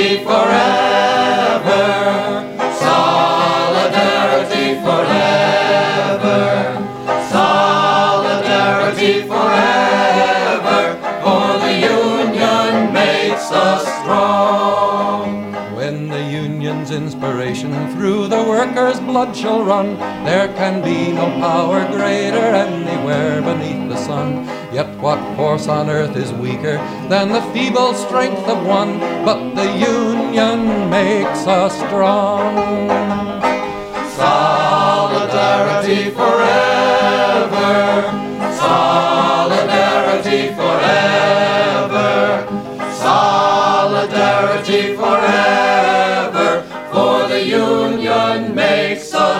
Solidarity forever. Solidarity forever. Solidarity forever. For the Union makes us strong. When the union's inspiration through the workers' blood shall run, there can be no power greater anywhere beneath the sun. What force on earth is weaker than the feeble strength of one? But the union makes us strong. Solidarity forever. Solidarity forever. Solidarity forever. For the Union makes us strong.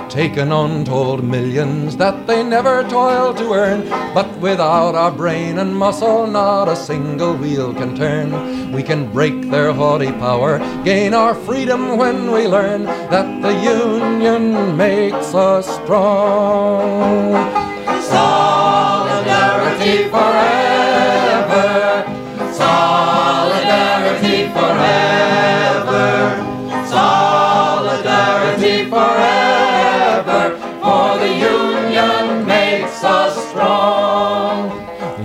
Have taken untold millions that they never toiled to earn. But without our brain and muscle, not a single wheel can turn. We can break their haughty power, gain our freedom when we learn that the Union makes us strong. Solidarity forever.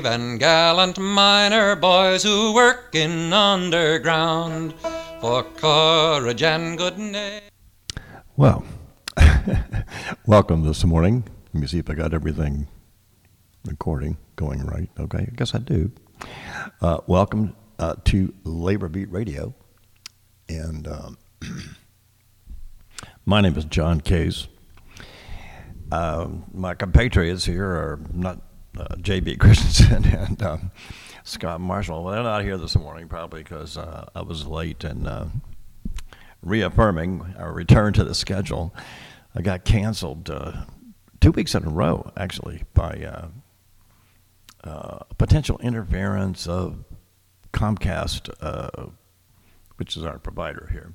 Brave and gallant miner boys who work in underground for courage and good name. Well, welcome this morning. Let me see if I got everything recording going right. Okay, I guess I do. Uh, welcome uh, to Labor Beat Radio. And um, my name is John Case. Um, my compatriots here are not uh, J.B. Christensen and um, Scott Marshall. Well, they're not here this morning probably because uh, I was late and uh, reaffirming our return to the schedule. I got canceled uh, two weeks in a row, actually, by uh, uh, potential interference of Comcast, which is our provider here.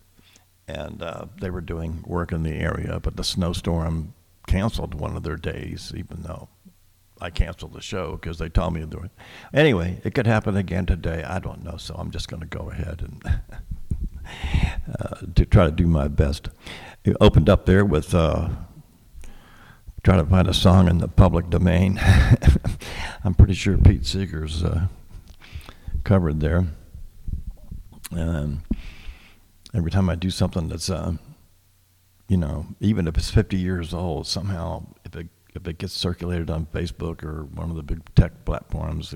And they were doing work in the area, but the snowstorm canceled one of their days, even though I canceled the show because they told me to do it. Anyway, it could happen again today. I don't know, so I'm just going to go ahead and uh, to try to do my best. It opened up there with uh, trying to find a song in the public domain. I'm pretty sure Pete Seeger's uh, covered there. Um, every time I do something that's, uh, you know, even if it's 50 years old, somehow if it gets circulated on Facebook or one of the big tech platforms,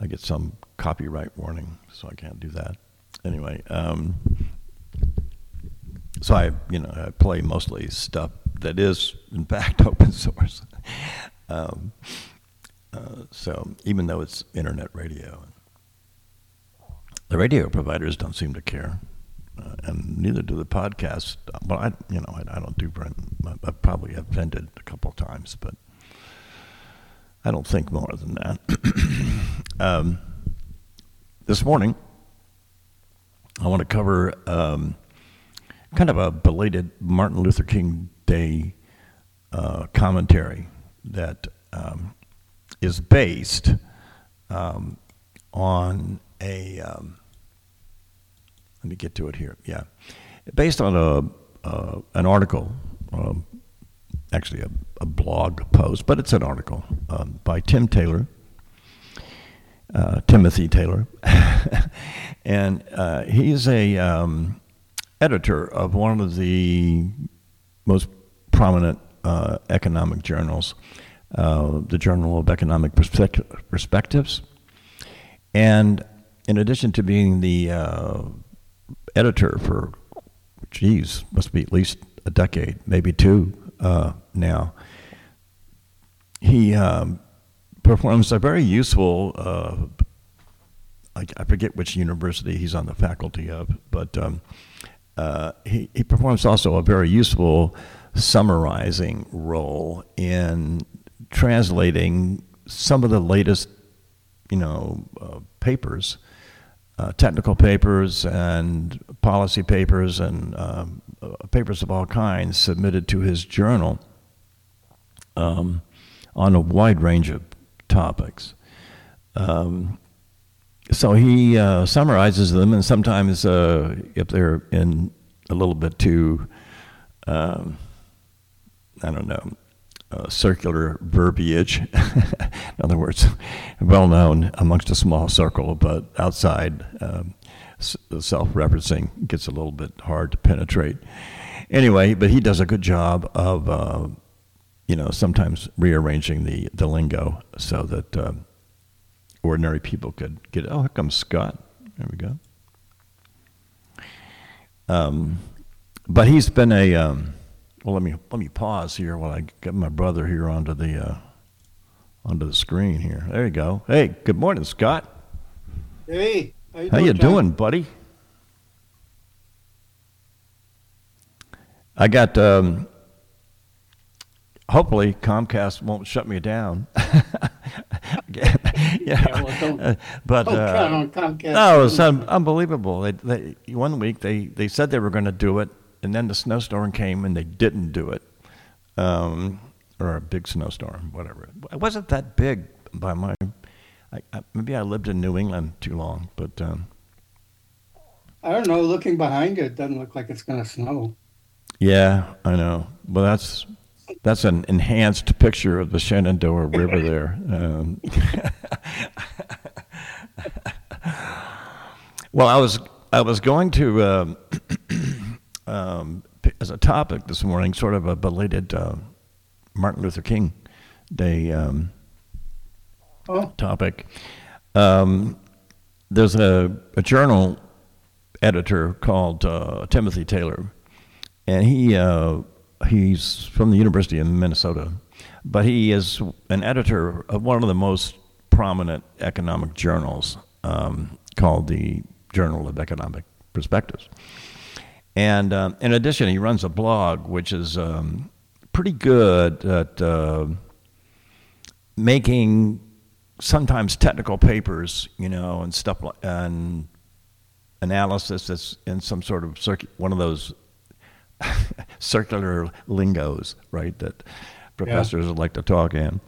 I get some copyright warning, so I can't do that. Anyway, um, so I, you know, I play mostly stuff that is, in fact, open source. um, uh, so even though it's internet radio, the radio providers don't seem to care, uh, and neither do the podcasts. Well, I, you know, I, I don't do very. I've probably offended a couple times, but I don't think more than that. um, this morning, I want to cover um, kind of a belated Martin Luther King Day uh, commentary that um, is based um, on a. Um, let me get to it here. Yeah, based on a uh, an article, um, actually a, a blog post, but it's an article um, by Tim Taylor, uh, Timothy Taylor, and uh, he's a um, editor of one of the most prominent uh, economic journals, uh, the Journal of Economic Perspect- Perspectives, and in addition to being the uh, editor for, geez, must be at least a decade, maybe two uh, now. He um, performs a very useful. Uh, I, I, forget which university he's on the faculty of, but um, uh, he, he performs also a very useful summarizing role in translating some of the latest, you know, uh, papers uh, technical papers and policy papers and um, uh, papers of all kinds submitted to his journal um, on a wide range of topics. Um, so he uh, summarizes them, and sometimes uh, if they're in a little bit too, um, I don't know, uh, circular verbiage. In other words, well known amongst a small circle, but outside, um, self referencing gets a little bit hard to penetrate. Anyway, but he does a good job of, uh, you know, sometimes rearranging the, the lingo so that um, ordinary people could get, oh, here comes Scott. There we go. Um, but he's been a. Well, let me let me pause here while I get my brother here onto the uh, onto the screen here. There you go. Hey, good morning, Scott. Hey, how you How doing, you doing, buddy? I got. Um, hopefully, Comcast won't shut me down. yeah, Yeah, well, don't- uh, but don't uh, on Comcast. no, it was un- unbelievable. They, they, one week they, they said they were going to do it, and then the snowstorm came and they didn't do it, um, or a big snowstorm, whatever. It wasn't that big by my. I, I, maybe I lived in New England too long, but um, I don't know. Looking behind you, it doesn't look like it's going to snow. yeah, I know. But that's that's an enhanced picture of the Shenandoah River there. Um, well, I was I was going to um, um, as a topic this morning, sort of a belated uh, Martin Luther King Day um, Oh, topic. Um, there's a, a journal editor called uh, Timothy Taylor, and he uh, he's from the University of Minnesota, but he is an editor of one of the most prominent economic journals um, called the Journal of Economic Perspectives. And um, in addition, he runs a blog which is um, pretty good at uh, making sometimes technical papers, you know, and stuff like and analysis that's in some sort of circuit, one of those circular lingos, right? That professors like to talk in.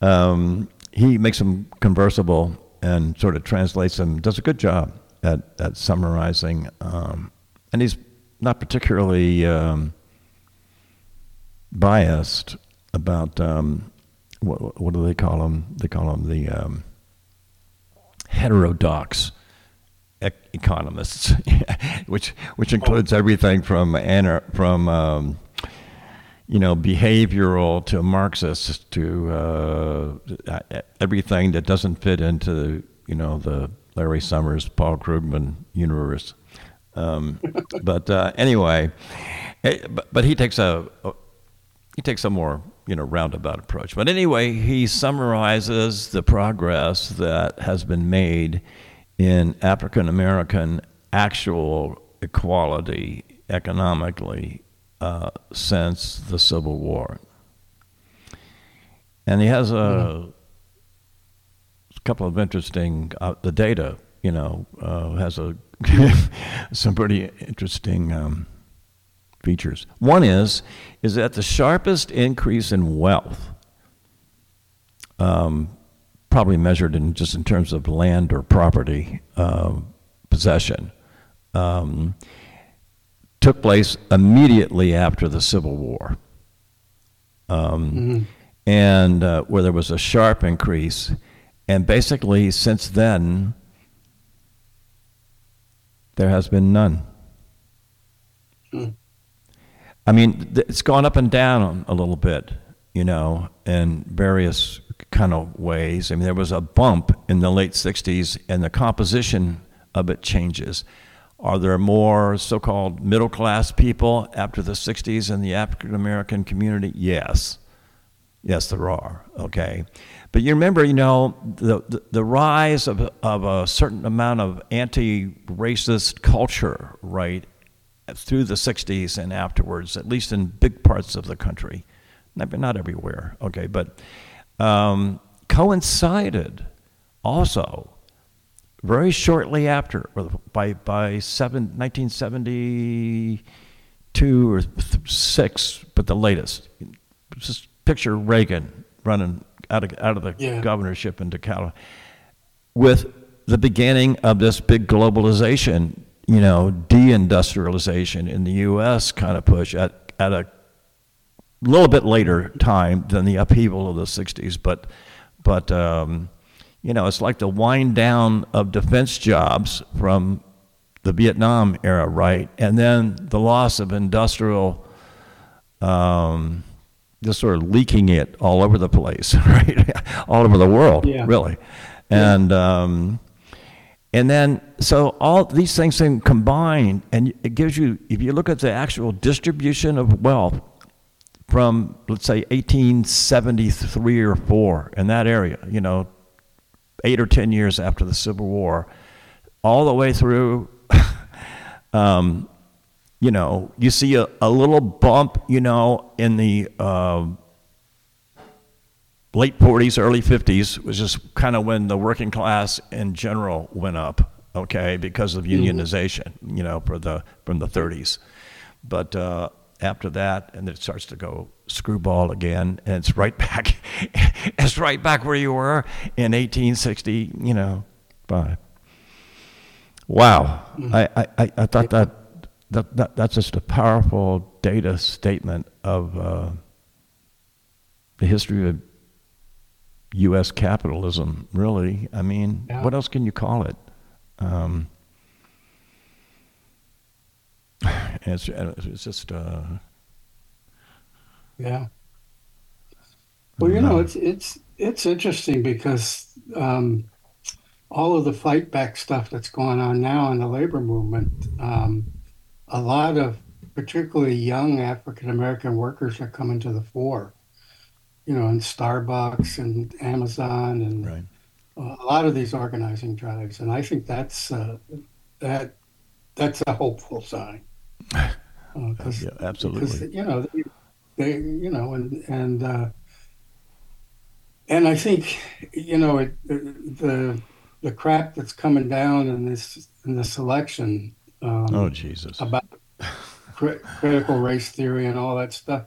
Um, he makes them conversable and sort of translates them. Does a good job at at summarizing, um, and he's not particularly um, biased about um, what, what do they call them? They call them the um, heterodox ec- economists, which which includes everything from anar- from um, you know behavioral to Marxist to uh, everything that doesn't fit into you know the Larry Summers, Paul Krugman universe. Um, but uh, anyway, eh, but, but he takes a, a he takes a more you know roundabout approach. But anyway, he summarizes the progress that has been made in African American actual equality economically uh, since the Civil War. And he has a couple of interesting uh, the data you know uh, has a some pretty interesting um, features. One is is that the sharpest increase in wealth, um, probably measured in just in terms of land or property uh, possession, um, took place immediately after the Civil War. Um, And uh, where there was a sharp increase. And basically, since then, there has been none. Hmm. I mean, it's gone up and down a little bit, you know, in various kind of ways. I mean, there was a bump in the late 60s, and the composition of it changes. Are there more so called middle class people after the 60s in the African American community? Yes. Yes, there are. Okay. But you remember, you know, the, the, the rise of, of a certain amount of anti racist culture, right, through the 60s and afterwards, at least in big parts of the country. Not, not everywhere, okay, but um, coincided also very shortly after, by, by seven, 1972 or 6, but the latest. Just picture Reagan running out of, out of the Yeah. governorship into California with the beginning of this big globalization, you know, deindustrialization in the U.S. kind of push at, at a little bit later time than the upheaval of the 60s, but, but um, you know, it's like the wind down of defense jobs from the Vietnam era, right? And then the loss of industrial, um, just sort of leaking it all over the place, right? all over the world, Yeah. really. And, um, and then, so all these things then combined, and it gives you, if you look at the actual distribution of wealth from, let's say, 1873 or 4, in that area, you know, eight or 10 years after the Civil War, all the way through, um, you know, you see a, a little bump, you know, in the uh, late 40s, early 50s, was just kind of when the working class in general went up, okay, because of unionization, you know, for the, from the 30s. But uh, after that, and it starts to go screwball again, and it's right back, it's right back where you were in 1860, you know, five. Wow, I, I, I- I thought that, that, that that's just a powerful data statement of uh, the history of U.S. capitalism. Really, I mean, Yeah. what else can you call it? Um, it's it's just uh, Yeah. Well, you know, it's it's it's interesting because um, all of the fight back stuff that's going on now in the labor movement, um, a lot of particularly young African American workers are coming to the fore. You know, in Starbucks and Amazon and right. a lot of these organizing drives, and I think that's uh, that that's a hopeful sign. Because Yeah, absolutely. because you know they, they you know and and uh, and I think you know it, the the crap that's coming down in this in this election um, Oh Jesus! about cri- critical race theory and all that stuff.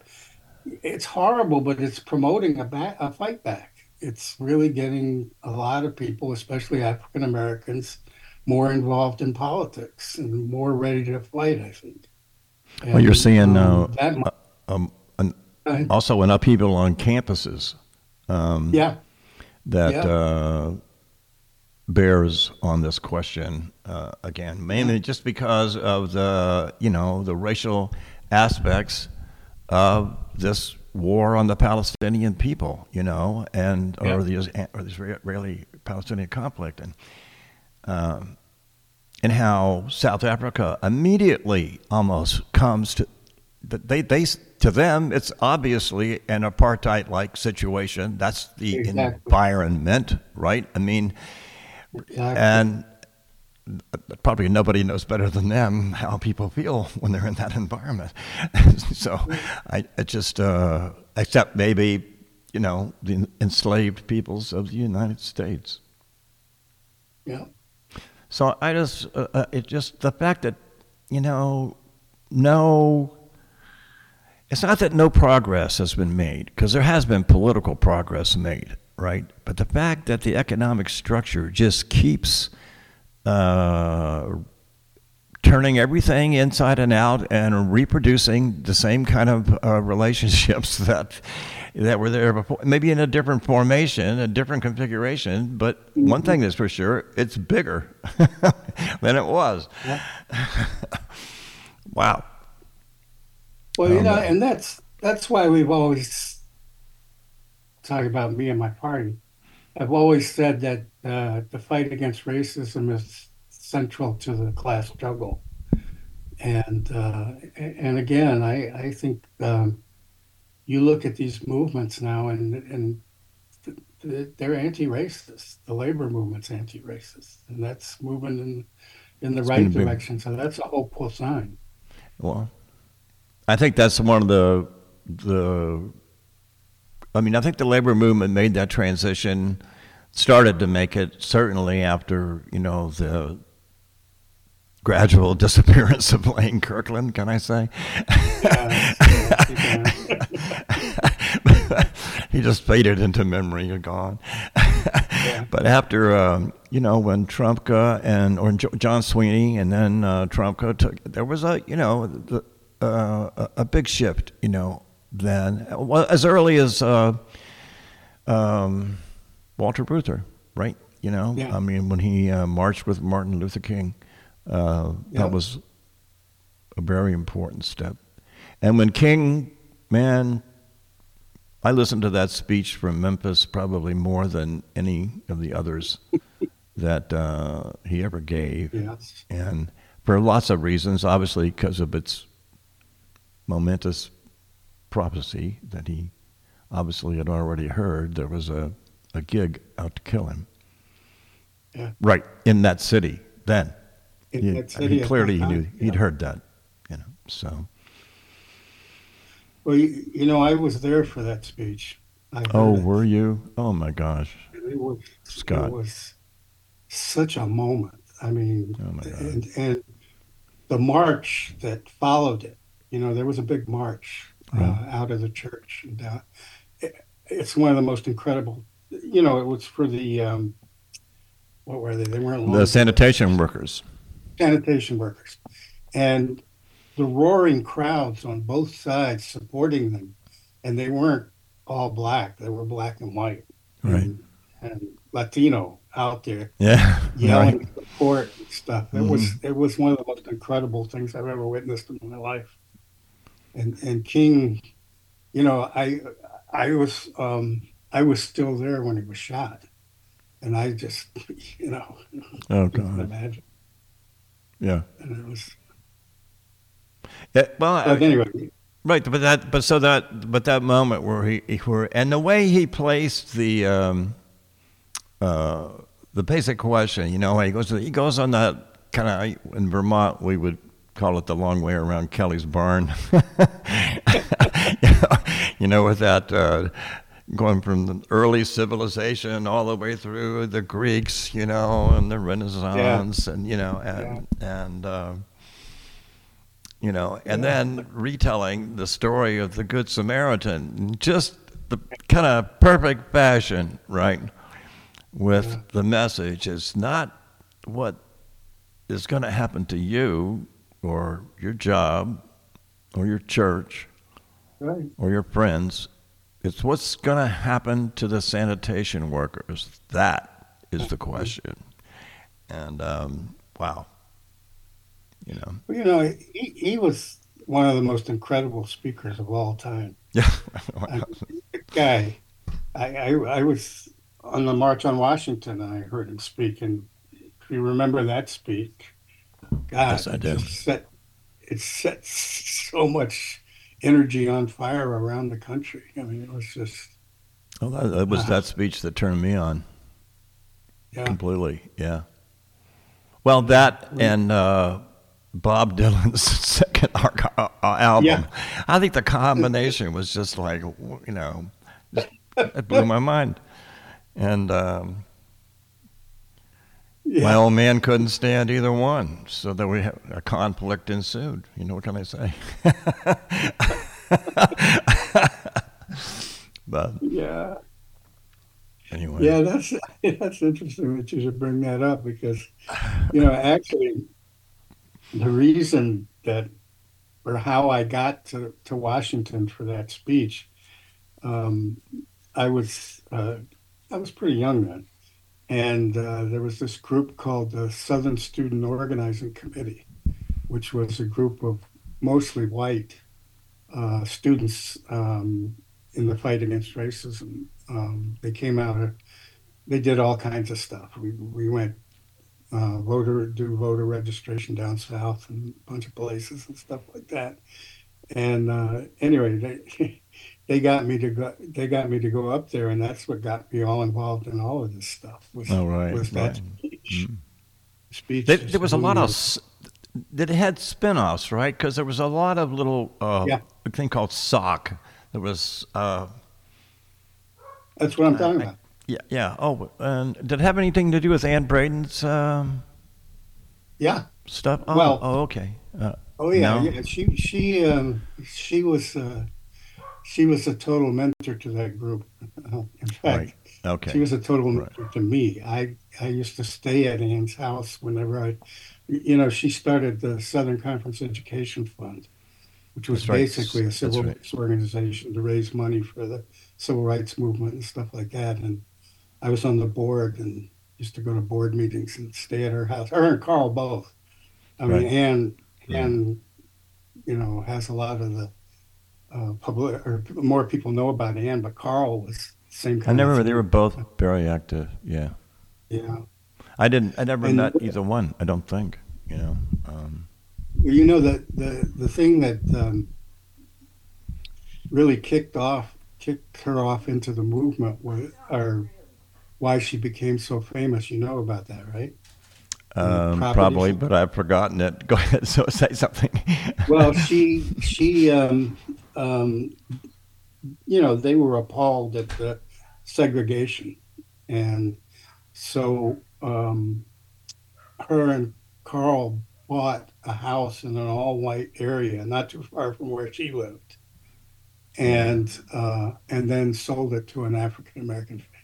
It's horrible, but it's promoting a, back, a fight back. It's really getting a lot of people, especially African Americans, more involved in politics and more ready to fight. I think. Well, you're And, seeing uh, um, that. might- um, an, uh, also an upheaval on campuses um, yeah, that Yeah. uh, bears on this question uh, again, mainly just because of the you know the racial aspects of this war on the Palestinian people, you know, and or the or the Israeli-Palestinian conflict, and um, and how South Africa immediately almost comes to they they to them it's obviously an apartheid-like situation. That's the Exactly. environment, right? I mean, exactly. and probably nobody knows better than them how people feel when they're in that environment. so I, I just, uh, except maybe, you know, the enslaved peoples of the United States. yeah, So I just, uh, uh, it just, the fact that, you know, no, it's not that no progress has been made, because there has been political progress made, right? But the fact that the economic structure just keeps uh, turning everything inside and out and reproducing the same kind of uh, relationships that that were there before, maybe in a different formation, a different configuration. But one thing is for sure, it's bigger than it was. wow. Well, you Um, know, and that's that's why we've always talk about me and my party. I've always said that uh, the fight against racism is central to the class struggle, and uh, and again, I I think um, you look at these movements now, and and th- th- they're anti-racist. The labor movement's anti-racist, and that's moving in in the right gonna be- direction. So that's a hopeful sign. Well, I think that's one of the the. I mean, I think the labor movement made that transition, started to make it certainly after you know the gradual disappearance of Lane Kirkland. Can I say? Yeah, yeah, he just faded into memory. You're gone. But after um, you know when Trumka and or John Sweeney and then uh, Trumka took, there was a you know the, uh, a big shift. You know then as early as uh, um, Walter Reuther, right? You know, Yeah. I mean when he uh, marched with Martin Luther King, uh, Yeah. that was a very important step. And when King, man, I listened to that speech from Memphis probably more than any of the others that uh, he ever gave. Yes. And for lots of reasons, obviously because of its momentous prophecy that he obviously had already heard, there was a, a gig out to kill him. Yeah. Right, in that city then. In He- that city he at clearly he knew time, he'd heard that, you know. So, Well, you, you know, I was there for that speech. I oh, it. were you? Oh my gosh, It was, Scott. It was such a moment. I mean, Oh, my God. and, and the march that followed it. You know, there was a big march uh, out of the church. And, uh, it, it's one of the most incredible. You know, it was for the um, what were they? They weren't the sanitation workers. sanitation workers, and the roaring crowds on both sides supporting them, and they weren't all black; they were black and white, Right. and, and Latino out there Yeah, yelling right. support and stuff. It was it was one of the most incredible things I've ever witnessed in my life. And and King, you know, I I was um, I was still there when he was shot, and I just you know Oh God, imagine, yeah. and it was. Yeah, well, But I- anyway, Right, but that, but so that, but that moment where he, he where, and the way he placed the, um, uh, the basic question, you know, he goes, he goes on that kind of in Vermont we would call it the long way around Kelly's barn, you, know, with that. Uh, Going from the early civilization all the way through the Greeks, you know, and the Renaissance, and you know, and and uh, you know, and then retelling the story of the Good Samaritan, just the kind of perfect fashion, right? With the message, it's not what is going to happen to you or your job or your church right, or your friends. It's what's going to happen to the sanitation workers. That is the question. And um, wow, you know, well, you know, he he was one of the most incredible speakers of all time. yeah. I- guy, I, I I was on the March on Washington and I heard him speak, and if you remember that speech, God, Yes, I it do. just Set, it set so much energy on fire around the country. I mean, it was just Well, that, that was Uh-huh. that speech that turned me on yeah, completely. Yeah. Well, that and uh, Bob Dylan's second uh, album. Yeah. I think the combination was just like you know, just, it blew my mind. And um, yeah. my old man couldn't stand either one, so that we had a conflict ensued. You know what can I say? but Yeah. Anyway. Yeah, that's that's interesting that you should bring that up because, you know, actually, the reason that or how I got to, to Washington for that speech, um, I was uh, I was pretty young then, and uh, there was this group called the Southern Student Organizing Committee, which was a group of mostly white uh, students um, in the fight against racism. Um, they came out, they did all kinds of stuff. We we went uh, voter do voter registration down south and a bunch of places and stuff like that. And uh, anyway, they they got me to go. They got me to go up there, and that's what got me all involved in all of this stuff. Was, Oh, right, was that right. speech? Mm. Speech. There, there was a lot of that had spin-offs, right? Because there was a lot of little uh, Yeah. thing called sock. There was uh, That's what I'm talking I- about. yeah, yeah. Oh, and did it have anything to do with Anne Braden's um, Yeah. stuff? Oh, Well- oh, okay. Uh, Oh yeah, No? yeah. She she um she was uh, she was a total mentor to that group. In fact, Right. okay. she was a total Right. mentor to me. I I used to stay at Anne's house whenever I, you know, she started the Southern Conference Education Fund, which was That's right. basically a That's civil right. rights organization to raise money for the civil rights movement and stuff like that. And I was on the board and used to go to board meetings and stay at her house. Her and Carl both. I mean, Right. Anne Right. Anne, you know, has a lot of the uh, public or more people know about Anne, but Carl was same kind. I never. of They were both very active. Yeah. Yeah. I didn't. I never And- met either one. I don't think. You know. Um, Well, you know the the the thing that um, really kicked off kicked her off into the movement was or why she became so famous. You know about that, right? um, probably, but I've forgotten it. Go ahead. So say something. Well, she she um, um, you know they were appalled at the segregation, and so um, her and Carl bought a house in an all-white area, not too far from where she lived, and uh, and then sold it to an African American family.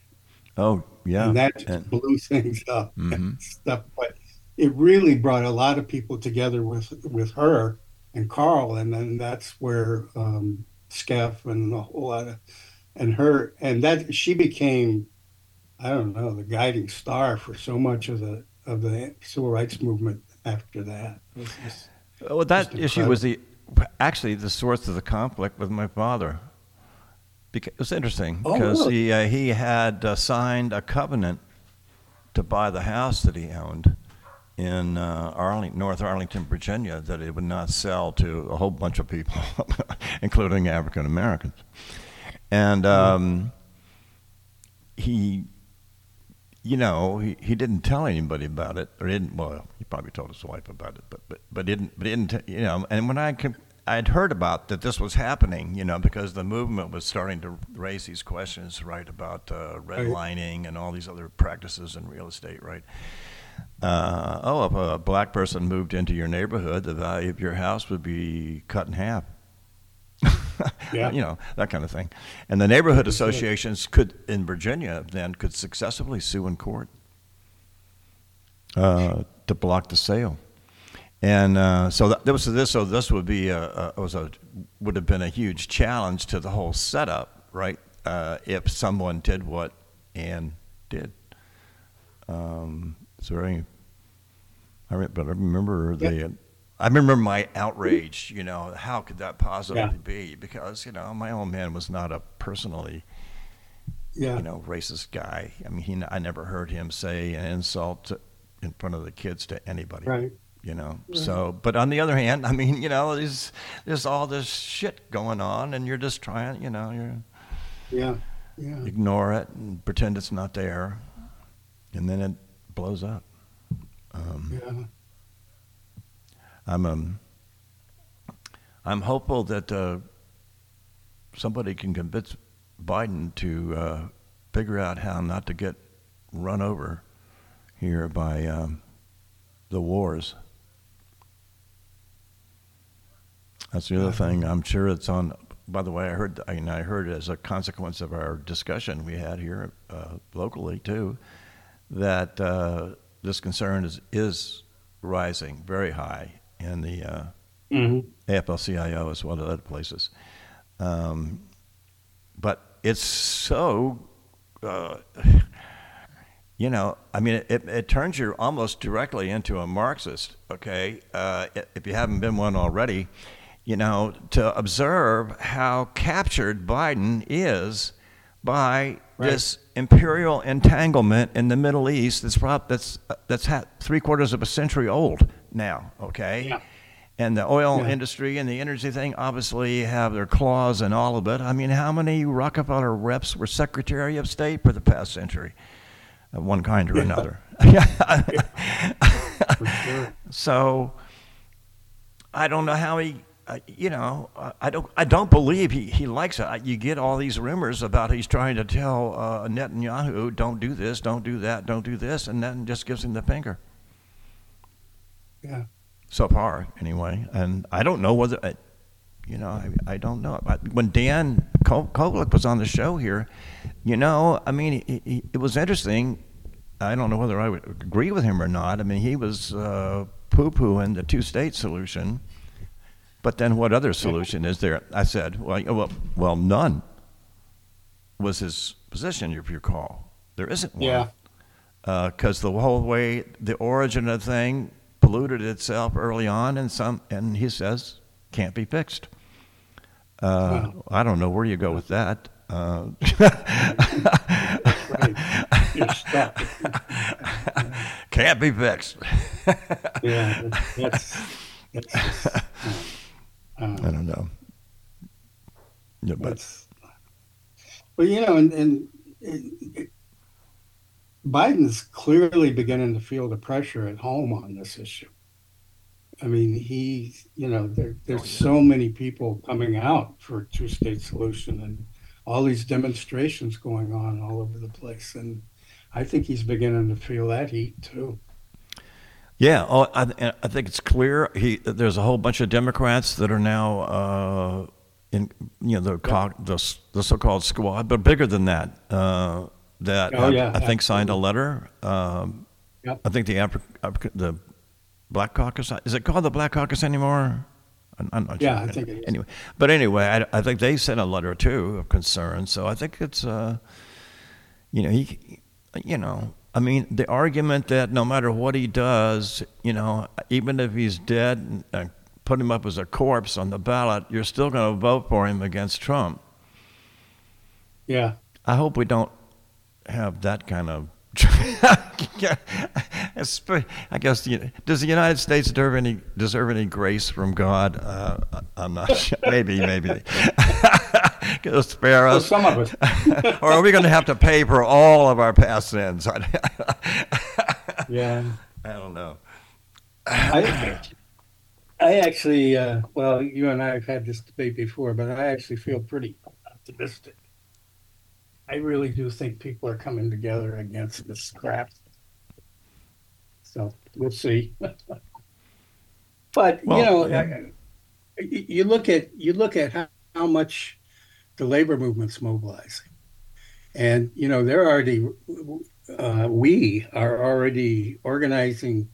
oh yeah. and that just And- blew things up Mhm. and stuff. But it really brought a lot of people together with with her and Carl, and then that's where um, Skeff and a whole lot of and her and that she became, I don't know, the guiding star for so much of the of the civil rights movement after that. Just- Well, that issue was the actually the source of the conflict with my father. Because it was interesting Oh, because really? he uh, he had uh, signed a covenant to buy the house that he owned in uh, Arlington, North Arlington, Virginia, that it would not sell to a whole bunch of people, including African Americans. And um, he, you know, he, he didn't tell anybody about it, or he didn't. Well, he probably told his wife about it, but but but didn't. But didn't. You know, and when I com- I'd heard about that this was happening, you know, because the movement was starting to raise these questions, right, about uh, redlining and all these other practices in real estate, right? Uh, oh, if a black person moved into your neighborhood, the value of your house would be cut in half. Yeah. you know that kind of thing, and the neighborhood associations could, in Virginia, then could successfully sue in court uh, to block the sale. And uh, so that, that was this. So this would be a, a was a would have been a huge challenge to the whole setup, right? Uh, if someone did what Anne did. Um, it's very. I re- but I remember the. I remember my outrage. You know, how could that possibly Yeah. be? Because you know, my old man was not a personally yeah. you know, racist guy. I mean, he, I never heard him say an insult to, in front of the kids to anybody. Right. You know. So, but on the other hand, I mean, you know, there's there's all this shit going on, and you're just trying, you know, you're Yeah. Yeah. ignore it and pretend it's not there, and then it blows up. Um, Yeah. I'm um, I'm hopeful that uh, somebody can convince Biden to uh, figure out how not to get run over here by um, the wars. That's the other thing. I'm sure it's on by the way, I heard, I, mean, I heard as a consequence of our discussion we had here uh, locally too, that uh, this concern is, is rising very high in the uh, Mhm. AFL-CIO as well as other places. Um, but it's so, uh, you know, I mean, it, it turns you almost directly into a Marxist, okay, uh, if you haven't been one already, you know, to observe how captured Biden is by Right. this imperial entanglement in the Middle East that's, prob- that's, that's ha- three quarters of a century old now, okay? Yeah. And the oil Yeah. industry and the energy thing obviously have their claws in all of it. I mean, how many Rockefeller reps were Secretary of State for the past century, of one kind or another? For sure. so, I don't know how he, uh, you know, I- don't, I don't believe he, he likes it. You get all these rumors about he's trying to tell uh, Netanyahu, don't do this, don't do that, don't do this, and then just gives him the finger. Yeah. so far anyway. And I don't know whether, I- you know, I, I don't know. When Dan Ko- Kovalik was on the show here, you know, I mean, he, he, it was interesting. I don't know whether I would agree with him or not. I mean, he was uh, poo-pooing the two-state solution. But then what other solution is there? I said, well, well, well none was his position, if you recall. There isn't one Yeah. because the whole way the origin of the thing polluted itself early on, and some, and he says can't be fixed. Uh, I don't know where you go with that. Uh, Right. You're stuck. can't be fixed. Yeah. That's, that's, that's uh, I don't know. Yeah, but well, you know, and, and it, it, Biden's clearly beginning to feel the pressure at home on this issue. I mean, he, you know, there, there's so many people coming out for a two-state solution, and all these demonstrations going on all over the place, and I think he's beginning to feel that heat too. Yeah, oh, I, I think it's clear. He there's a whole bunch of Democrats that are now uh, in you know the co- the, the so-called squad, but bigger than that. Uh, that Oh, I, yeah, I think signed a letter. Um, Yep. I think the Afri- Afri- the Black Caucus is it called the Black Caucus anymore? I'm, I'm not Yeah, sure. I think it is. Anyway, but anyway, I, I think they sent a letter too of concern. So I think it's uh, you know he you know I mean the argument that no matter what he does, you know even if he's dead and put him up as a corpse on the ballot, you're still going to vote for him against Trump. Yeah, I hope we don't have that kind of. I guess you know, does the United States deserve any deserve any grace from God? Uh, I'm not sure. Maybe, maybe. Spare well, us, some of us. or are we going to have to pay for all of our past sins? Yeah. I don't know. I, I actually, uh, well, you and I have had this debate before, but I actually feel pretty optimistic. I really do think people are coming together against this crap. So we'll see. but Well, you know, yeah. You look at you look at how, how much the labor movement's mobilizing, and you know they're already uh, we are already organizing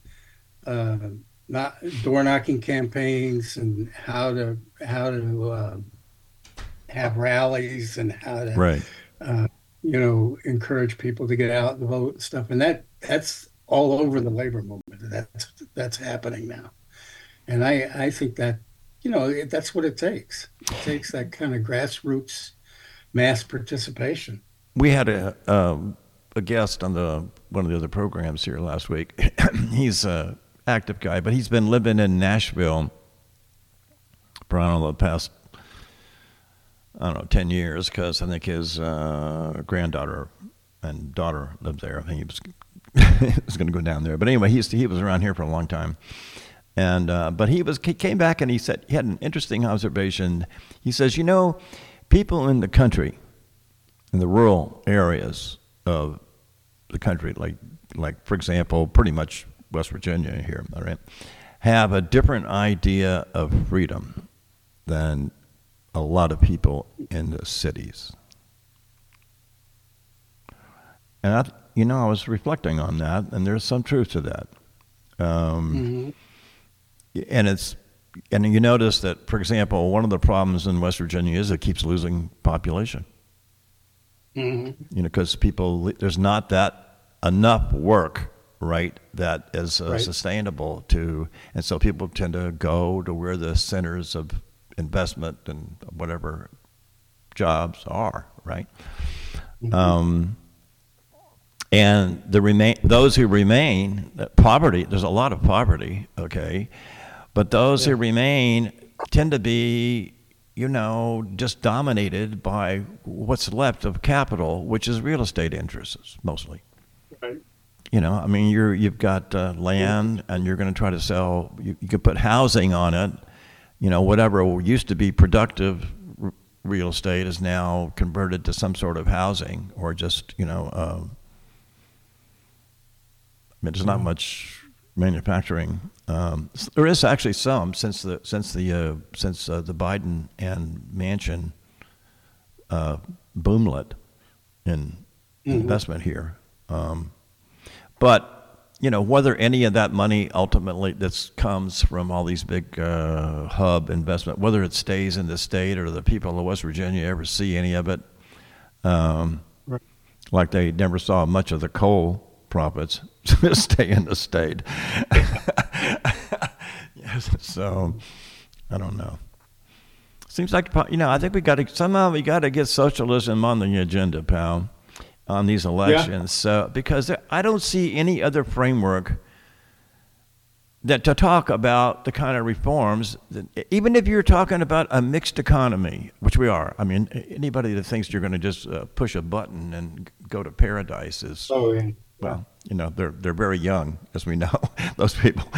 uh, not door knocking campaigns and how to how to uh, have rallies and how to Right. uh, you know encourage people to get out and vote and stuff. And that that's all over the labor movement. That's that's happening now. And i i think that you know that's what it takes it takes that kind of grassroots mass participation We had a um, a guest on the one of the other programs here last week. he's a active guy, but he's been living in Nashville for I don't know the past I don't know ten years because I think his uh, granddaughter and daughter lived there. I think he was was going to go down there, but anyway, he's he was around here for a long time. And uh, but he was he came back and he said he had an interesting observation. He says, you know, people in the country in the rural areas of the country, like like for example, pretty much West Virginia here, all right, have a different idea of freedom than a lot of people in the cities. And I, you know, I was reflecting on that, and there's some truth to that. Um, Mhm. And it's and you notice that, for example, one of the problems in West Virginia is it keeps losing population. Mhm. You know, because people there's not that enough work, right, that is uh, Right. sustainable to, and so people tend to go to where the centers of investment and whatever jobs are, right? Um, and the remain those who remain that poverty there's a lot of poverty okay but those who remain tend to be you know just dominated by what's left of capital which is real estate interests mostly. Right. you know i mean you're you've got uh, land and you're going to try to sell you, you could put housing on it. You know whatever used to be productive r- real estate is now converted to some sort of housing or just you know um, I mean, there's not much manufacturing. Um, there is actually some since the since the uh, since uh, the Biden and Manchin uh, boomlet in Mhm. investment here. Um, but you know whether any of that money ultimately that comes from all these big uh, hub investment, whether it stays in the state or the people of West Virginia ever see any of it, um, Right. like they never saw much of the coal profits to stay in the state. yes, so I don't know. Seems like you know. I think we got to somehow we got to get socialism on the agenda, pal, on these elections. So because there, I don't see any other framework that to talk about the kind of reforms. That, even if you're talking about a mixed economy, which we are. I mean, anybody that thinks you're going to just uh, push a button and go to paradise is Oh, yeah. Well, you know, they're they're very young, as we know, those people.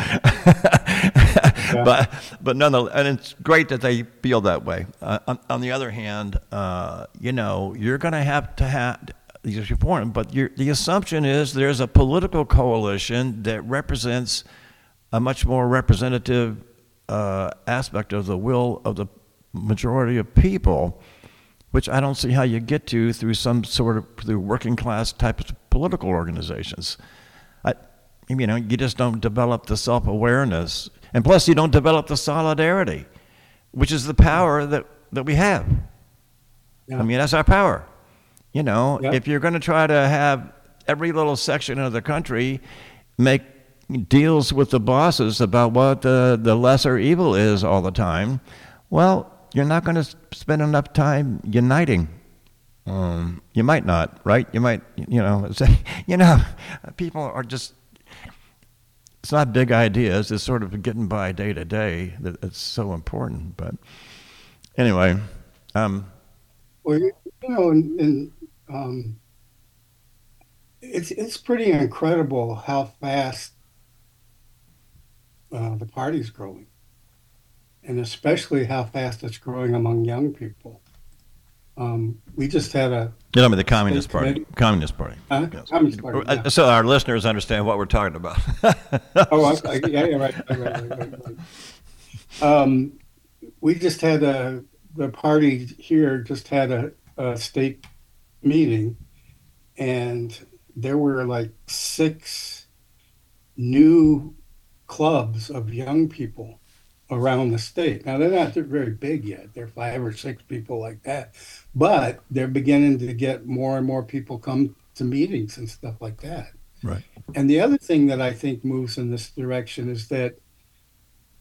But but nonetheless, and it's great that they feel that way. Uh, on, on the other hand, uh, you know, you're going to have to have these reform, but you the assumption is there's a political coalition that represents a much more representative uh, aspect of the will of the majority of people, which I don't see how you get to through some sort of through working class type of political organizations. I, you know, you just don't develop the self awareness, and plus you don't develop the solidarity, which is the power that that we have. Yeah. I mean, that's our power. You know, Yeah. if you're going to try to have every little section of the country make deals with the bosses about what the, the lesser evil is all the time, well, you're not going to spend enough time uniting. Um, you might not, right? You might, you know, say, you know, people are just. It's not big ideas. It's sort of getting by day to day that it's so important. But anyway, um, Well, you, you know, and, and um, it's it's pretty incredible how fast uh, the party's growing, and especially how fast it's growing among young people. Um, we just had a You know, I mean, the Communist Party. committee? Communist Party. uh, Yes. Communist Party. Uh, yeah. So our listeners understand what we're talking about. Oh, I, I, yeah, yeah, right, right, right, right, right, right. Um, we just had a the party here just had a, a state meeting, and there were like six new clubs of young people around the state. Now they're not they're very big yet; they're five or six people like that, but they're beginning to get more and more people come to meetings and stuff like that. Right. And the other thing that I think moves in this direction is that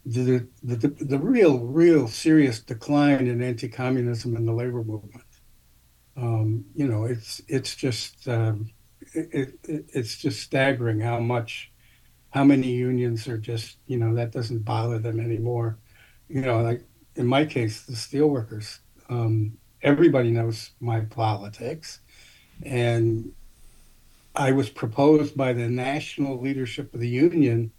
the the, the, the real, real serious decline in anti-communism in the labor movement. Um, you know, it's it's just um, it, it, it's just staggering how much how many unions are just you know that doesn't bother them anymore. You know, like in my case, the steelworkers. Um, everybody knows my politics, and I was proposed by the national leadership of the union.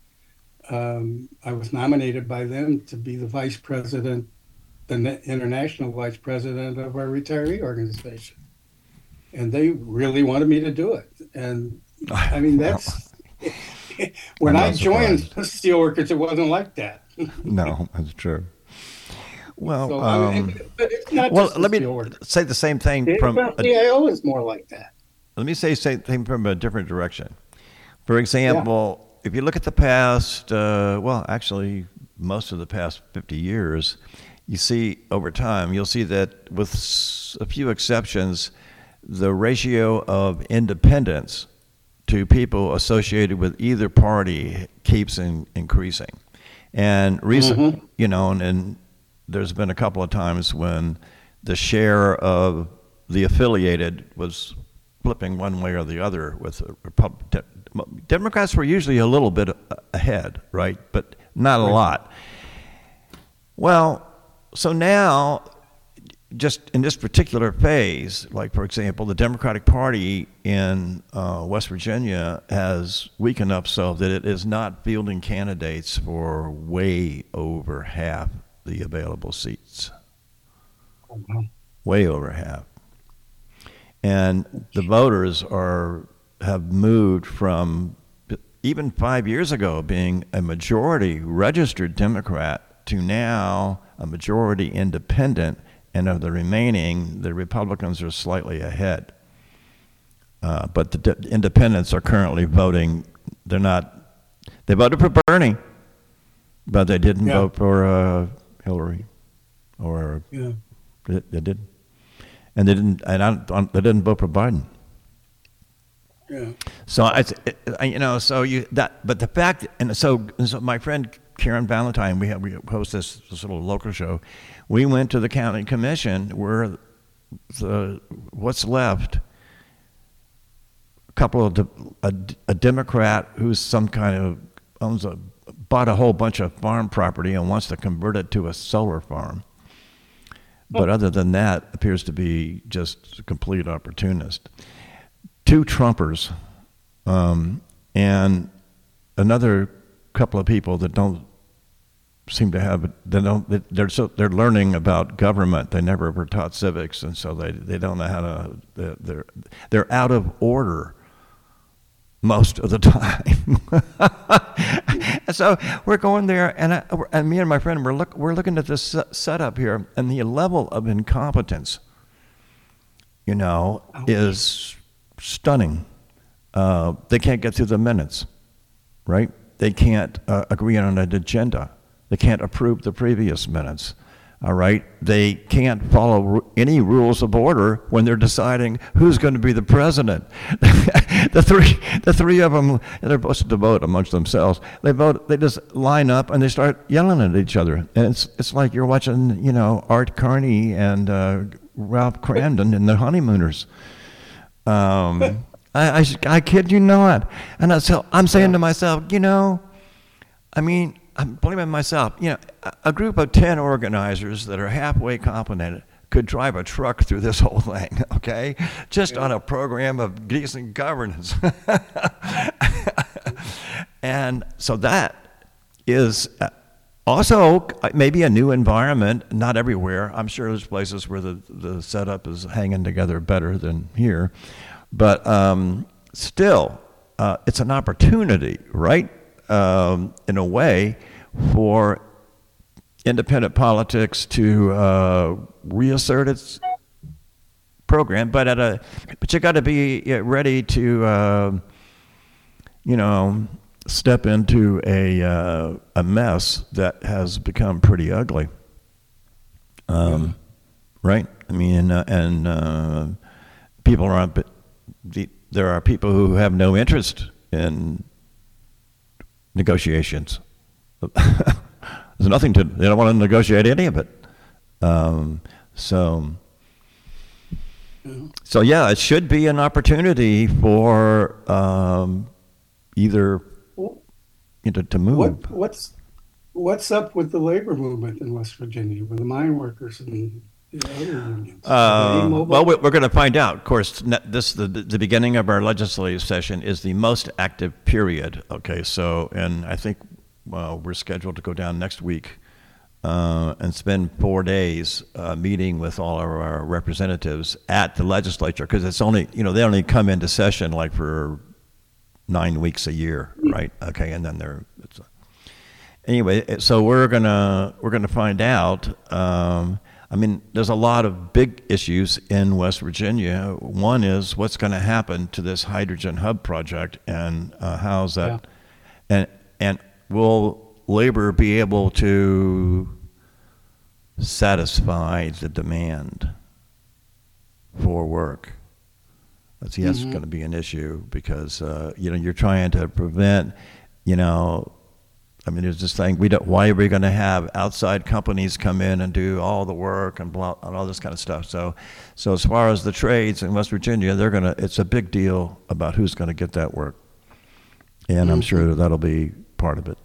Um, I was nominated by them to be the vice president, the international vice president of our retiree organization. And they really wanted me to do it. And I mean, that's when I joined surprised. Steelworkers, it wasn't like that. no, that's true. Well, So, I mean, um, but it's not well, just let me order. say the same thing from. a- FDIO is more like that. let me say same thing from a different direction. For example, if you look at the past, uh, well, actually, most of the past 50 years, you see over time, you'll see that with a few exceptions, the ratio of independents to people associated with either party keeps in, increasing. And recent, you know, and, and there's been a couple of times when the share of the affiliated was flipping one way or the other with the Repub- De- Democrats were usually a little bit ahead, right? But not a lot. Well, so now, just in this particular phase, like for example, the Democratic Party in uh, West Virginia has weakened up so that it is not fielding candidates for way over half the available seats way over half. And the voters are have moved from even five years ago being a majority registered Democrat to now a majority independent, and of the remaining, the Republicans are slightly ahead. Uh, but the d- independents are currently voting. They're not. They voted for Bernie, but they didn't Yeah. vote for uh, Hillary, or Yeah. they, they did, and they didn't. And I, they didn't vote for Biden. Yeah. So I, I- you know, so you that, but the fact, and so, and so my friend Karen Valentine, we have we host this, this little local show. We went to the county commission where the what's left. A couple of a, a Democrat who's some kind of owns a bought a whole bunch of farm property and wants to convert it to a solar farm. But other than that, appears to be just a complete opportunist two Trumpers, um, and another couple of people that don't seem to have they don't they- they're so they're learning about government. They never were taught civics, and so they they don't know how to they're, they're out of order most of the time. so we're going there, and, I, and me and my friend we're look we're looking at this setup here, and the level of incompetence, you know, is stunning. Uh, they can't get through the minutes, right? They can't uh, agree on an agenda. They can't approve the previous minutes. All right, they can't follow any rules of order when they're deciding who's going to be the president. the three, the three of them, they're supposed to vote amongst themselves. They vote. They just line up and they start yelling at each other, and it's it's like you're watching, you know, Art Carney and uh, Ralph Kramden in The Honeymooners. Um, I, I, I kid you not. And I, so I'm saying to myself, you know, I mean, I'm blaming myself. You know, a, group of 10 organizers that are halfway competent could drive a truck through this whole thing, okay? Just on a program of decent governance. and so that is uh, also uh, maybe a new environment, not everywhere. I'm sure there's places where the, the setup is hanging together better than here. But um, still, uh, it's an opportunity, right? Um, in a way, for independent politics to uh, reassert its program, but at a but you got to be uh, ready to uh, you know step into a uh, a mess that has become pretty ugly. Um, Right? I mean, uh, and uh, people are but the, there are people who have no interest in negotiations. There's nothing to. They don't want to negotiate any of it. Um, so. So yeah, it should be an opportunity for um, either you know, to move. What, what's what's up with the labor movement in West Virginia with the mine workers and Uh, well, we- we're going to find out. Of course, this the the beginning of our legislative session is the most active period. Okay, so and I think well, we're scheduled to go down next week uh, and spend four days uh, meeting with all of our representatives at the legislature because it's only you know they only come into session like for nine weeks a year, right? Okay, and then they're it's, anyway, so we're gonna we're gonna find out. Um, I mean, there's a lot of big issues in West Virginia. One is what's going to happen to this hydrogen hub project, and uh, how's that, and and will labor be able to satisfy the demand for work? That's yes, Mhm. going to be an issue because uh, you know you're trying to prevent, you know, I mean, there's this thing we don't. Why are we going to have outside companies come in and do all the work and blah and all this kind of stuff? So, so as far as the trades in West Virginia, they're gonna. It's a big deal about who's going to get that work, and I'm sure that that'll be part of it.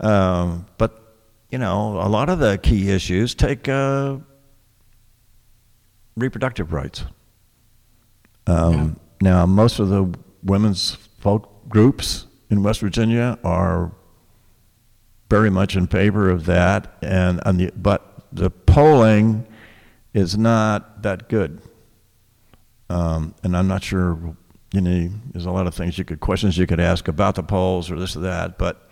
Um, but you know, a lot of the key issues take uh, reproductive rights. Um, Now, most of the women's folk groups in West Virginia are very much in favor of that, and on the, but the polling is not that good. Um, and I'm not sure, you know, there's a lot of things you could, questions you could ask about the polls or this or that, but,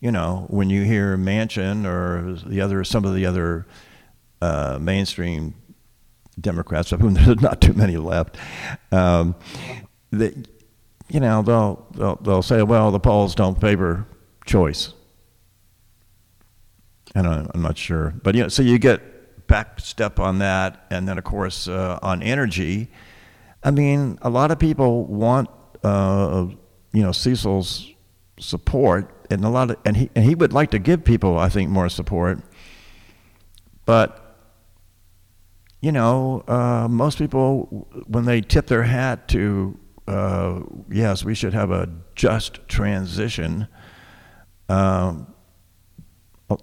you know, when you hear Manchin or the other, some of the other uh, mainstream Democrats, of whom there's not too many left, um, that, you know, they'll, they'll, they'll say, well, the polls don't favor choice. And I'm, I'm not sure. But, you know, so you get back step on that. And then, of course, uh, on energy, I mean, a lot of people want, uh, you know, Cecil's support, and a lot of, and he, and he would like to give people, I think, more support. But you know, uh, most people, when they tip their hat to, uh, yes, we should have a just transition, um,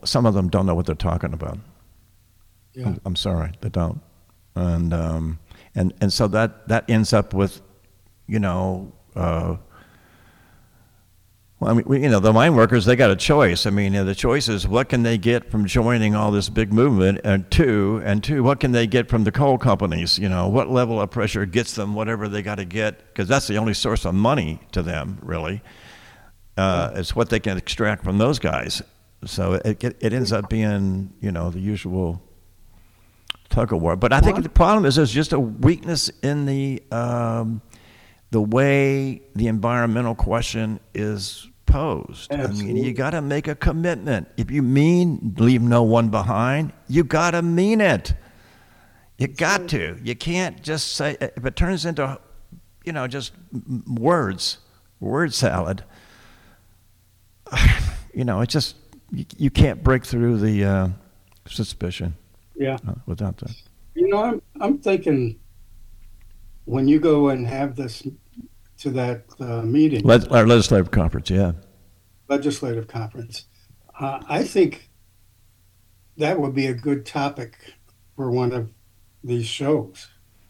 some of them don't know what they're talking about. Yeah. I'm, I'm sorry, they don't. And, um, and, and so that, that ends up with, you know, uh, well, I mean, we- you know, the mine workers, they got a choice. I mean, uh, the choice is what can they get from joining all this big movement, and two, and two, what can they get from the coal companies? You know, what level of pressure gets them whatever they got to get, because that's the only source of money to them, really. Uh, it's what they can extract from those guys. So it, it, it ends up being, you know, the usual tug of war. But I think the problem is there's just a weakness in the um, the way the environmental question is posed. I mean, you got to make a commitment. If you mean leave no one behind, you got to mean it. You got to. You can't just say if it turns into, you know, just words, word salad. You know, it just you, you can't break through the uh, suspicion Yeah. uh, without that. You know, I'm I'm thinking when you go and have this to that uh, meeting, our legislative conference, yeah. legislative conference, uh, I think that would be a good topic for one of these shows.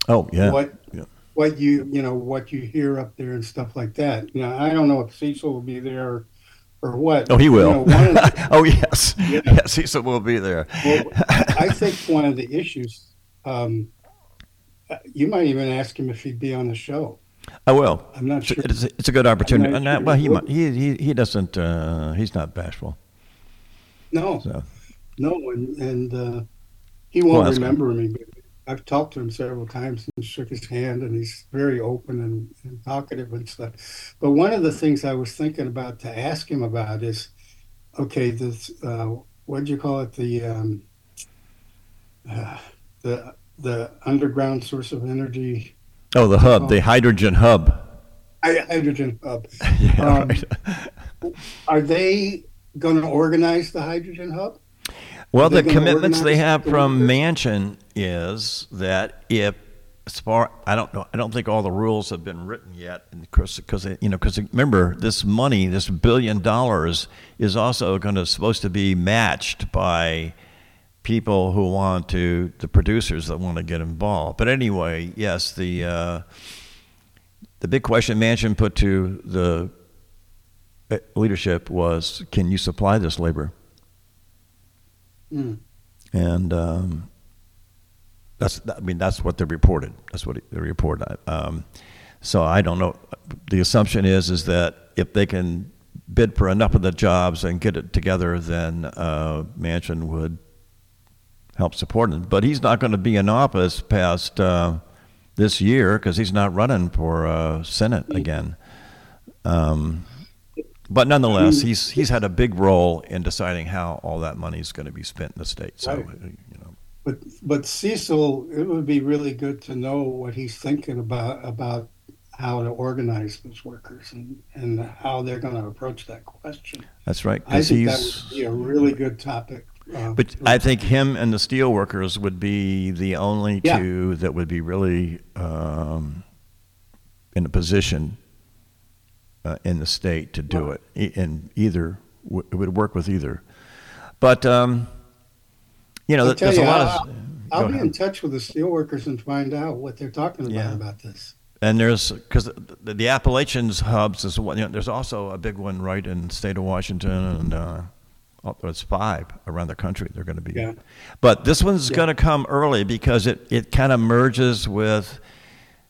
Oh, yeah. What Yeah. what you you know what you hear up there and stuff like that. You know, I don't know if Cecil will be there or what. Oh, he You will. know, the- oh, yes. Yeah. Yes, Cecil will be there. Well, I think one of the issues, um, uh, you might even ask him if he'd be on the show. I will. I'm not sure. it's, it's a good opportunity. not sure well, he he, he, he, doesn't, uh, he's not bashful. No, So, no, and, and uh, he won't good. remember me. But I've talked to him several times and shook his hand, and he's very open and, and talkative and stuff. But one of the things I was thinking about to ask him about is, okay, this uh, what do you call it? The um, uh, the the underground source of energy, oh, the hub, the hydrogen hub. hy- hydrogen hub. Yeah, Um, right. Are they going to organize the hydrogen hub? Well, the commitments they have from? Manchin is that if as far I don't know I don't think all the rules have been written yet because because you know because remember this money this billion dollars is also going to supposed to be matched by people who want to the producers that want to get involved. But anyway, yes, the uh, the big question Manchin put to the uh, leadership was, can you supply this labor? Mm. and um, that's I mean that's what they reported. That's what they reported. Um, so I don't know. The assumption is is that if they can bid for enough of the jobs and get it together, then uh, Manchin would help support it. But he's not going to be in office past uh, this year because he's not running for uh, Senate again. Um, but nonetheless, he's he's had a big role in deciding how all that money is going to be spent in the state. So, Right. you know, But but Cecil, it would be really good to know what he's thinking about about how to organize those workers and, and how they're going to approach that question. that's right. I think that would be a really good topic. Uh, But I think him and the steel workers would be the only Yeah. two that would be really um, in a position uh, in the state to do it. And either w- it would work with either. But um, you know, there's a lot I'll, of. I'll be ahead. in touch with the steelworkers and find out what they're talking about Yeah. about this. And there's because the, the Appalachians hubs is one. You know, there's also a big one right in the state of Washington, and uh, oh, there's five around the country. They're going to be. Yeah. But this one's Yeah. going to come early because it it kind of merges with,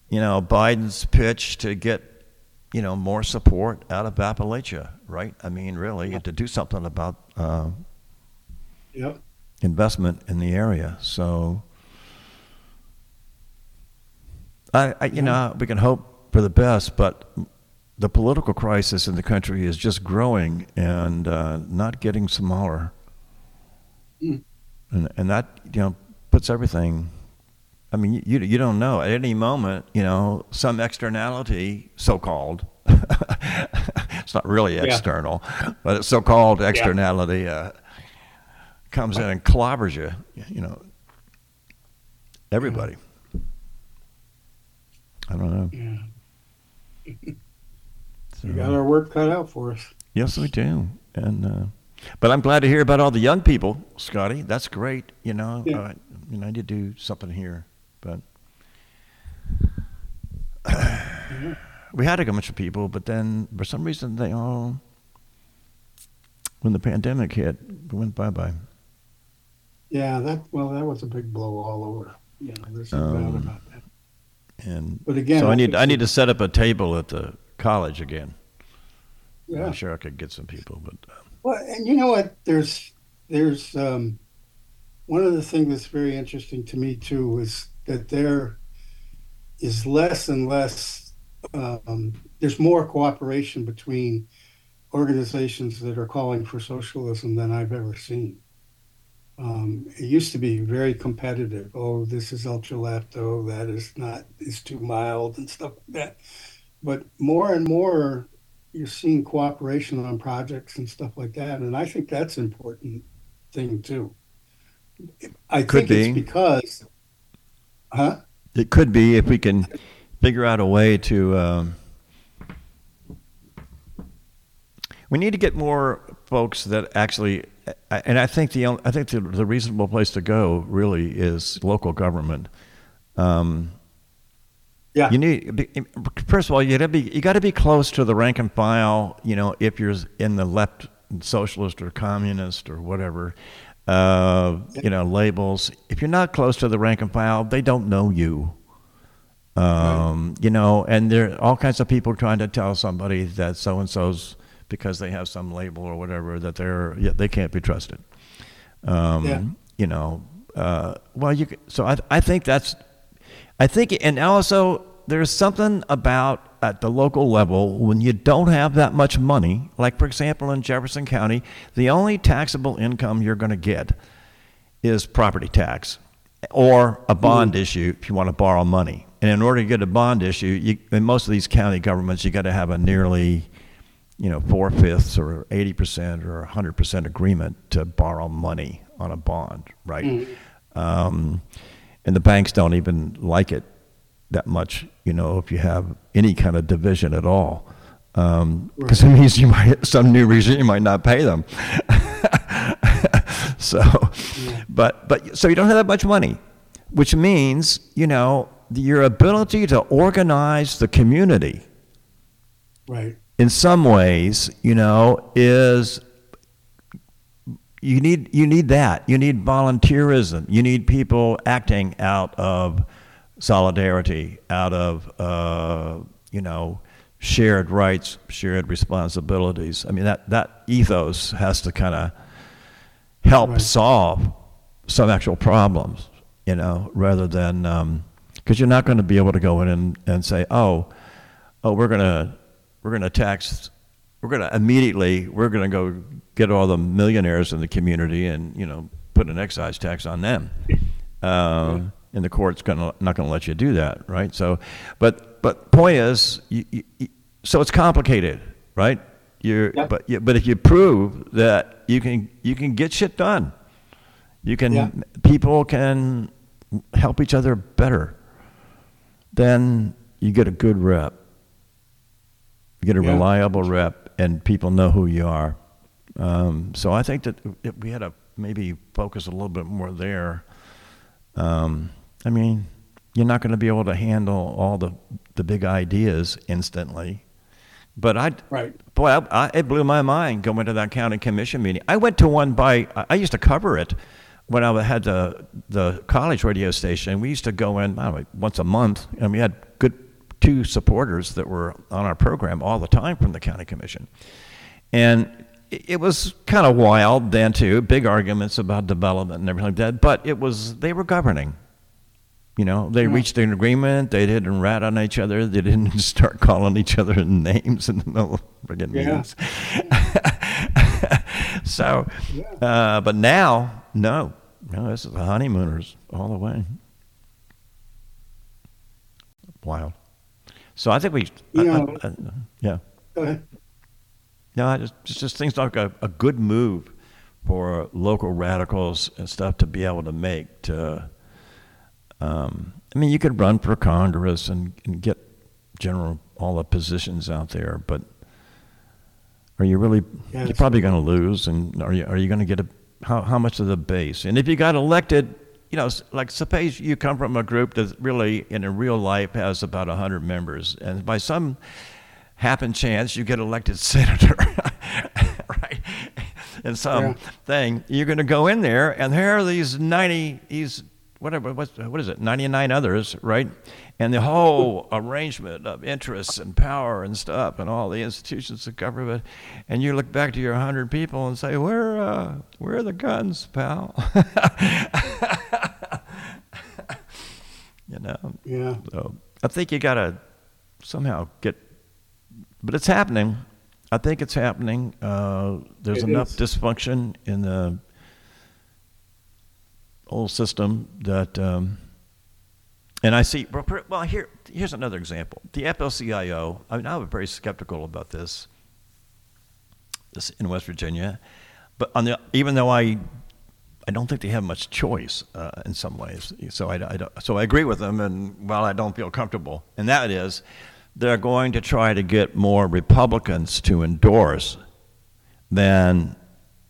you know, Biden's pitch to get, you know, more support out of Appalachia. Right. I mean, really, to do something about uh, Yep. investment in the area. So, I, I you know, we can hope for the best, but the political crisis in the country is just growing and uh, not getting smaller, Mm. and and that you know puts everything. I mean, you you don't know at any moment, you know, some externality, so called. it's not really Yeah. external, but it's so-called externality uh, comes in and clobbers you. You know, everybody. I don't know. So- We got our work cut out for us. Yes, we do. And uh, but I'm glad to hear about all the young people, Scotty. That's great. You know, Yeah. uh, you know, I need to do something here, but we had a bunch of people, but then for some reason they all, when the pandemic hit, went bye bye. Yeah, that well, that was a big blow all over. You know, there's no doubt Um, about that. And But again, so I need think I need to set up a table at the college again. Yeah. I'm sure I could get some people, but uh, Well, and you know what? There's there's um, one of the things that's very interesting to me too is that there is less and less. Um, there's more cooperation between organizations that are calling for socialism than I've ever seen. Um, it used to be very competitive. Oh, this is ultra left. Oh, that is not. Is too mild and stuff like that. But more and more, you're seeing cooperation on projects and stuff like that, and I think that's an important thing too. I Could think be. it's because, huh? It could be if we can figure out a way to. Um, we need to get more folks that actually, and I think the only- I think the, the reasonable place to go really is local government. Um, Yeah. you need first of all you got to be you got to be close to the rank and file. You know, if you're in the left, socialist or communist or whatever, uh, you know, labels. If you're not close to the rank and file, they don't know you. Um, You know, and there are all kinds of people trying to tell somebody that so and so's because they have some label or whatever that they're yeah, they can't be trusted. Um, Yeah. You know, uh, well, you so I I think that's I think, and also there's something about at the local level when you don't have that much money. Like for example, in Jefferson County, the only taxable income you're going to get is property tax or a bond issue if you want to borrow money. And in order to get a bond issue, you, in most of these county governments, you got to have a nearly, you know, four fifths or eighty percent or hundred percent agreement to borrow money on a bond, right? Um, and the banks don't even like it that much, you know, if you have any kind of division at all, um, because it means you might some new regime might not pay them. so, but but so you don't have that much money, which means you know your ability to organize the community Right. in some ways, you know, is you need you need that. You need volunteerism. You need people acting out of solidarity, out of uh, you know, shared rights, shared responsibilities. I mean, that, that ethos has to kind of help Right. solve some actual problems, you know, rather than, because you're not going to be able to go in and, and say, oh, oh, we're to, we're going to tax, we're going to immediately, we're going to go get all the millionaires in the community and, you know, put an excise tax on them. Uh, and the court's gonna, not going to let you do that, right? So, but, but point is, you, you, so it's complicated, right? You're, Yep. but, you, but if you prove that you can, you can get shit done, you can, Yeah. people can help each other better, then you get a good rep. You get a Yeah. reliable rep, and people know who you are. Um, so I think that we had to maybe focus a little bit more there. Um, I mean, you're not going to be able to handle all the the big ideas instantly, but I, Right. boy, I, I, it blew my mind going to that county commission meeting. I went to one by I- used to cover it when I had the the college radio station. We used to go in I don't know, once a month, and we had two supporters that were on our program all the time from the county commission, and it was kind of wild then too. Big arguments about development and everything like that, but it was they were governing. You know, they Yeah. reached an agreement. They didn't rat on each other. They didn't start calling each other names in the middle of friggin' Yeah. meetings. so, uh, but now, no, no, this is the honeymooners all the way. Wild. So I think we, I- know- I- I- yeah. Go ahead. No, I just just, just things like a, a good move for local radicals and stuff to be able to make. To, um, I mean, you could run for Congress and, and get general all the positions out there, but are you really? Yeah, you're probably going to lose, and are you are you going to get a how how much of the base? And if you got elected. You know, like suppose you come from a group that really, in a real life, has about hundred members, and by some happen chance you get elected senator, right? And some Yeah. thing, you're going to go in there, and here are these 90, these whatever, what's, what is it, 99 others, right? And the whole arrangement of interests and power and stuff, and all the institutions of government, and you look back to your 100 people and say, where, uh, where are the guns, pal? you know. Yeah. So I think you got to somehow get, but it's happening. I think it's happening. Uh, there's It enough is. dysfunction in the old system that, um, and I see. Well, here, here's another example. The FLCIO. I mean, I'm very skeptical about this. This in West Virginia, but on the even though I I don't think they have much choice uh, in some ways. So I, I so I agree with them, and while I don't feel comfortable, and that is, they're going to try to get more Republicans to endorse than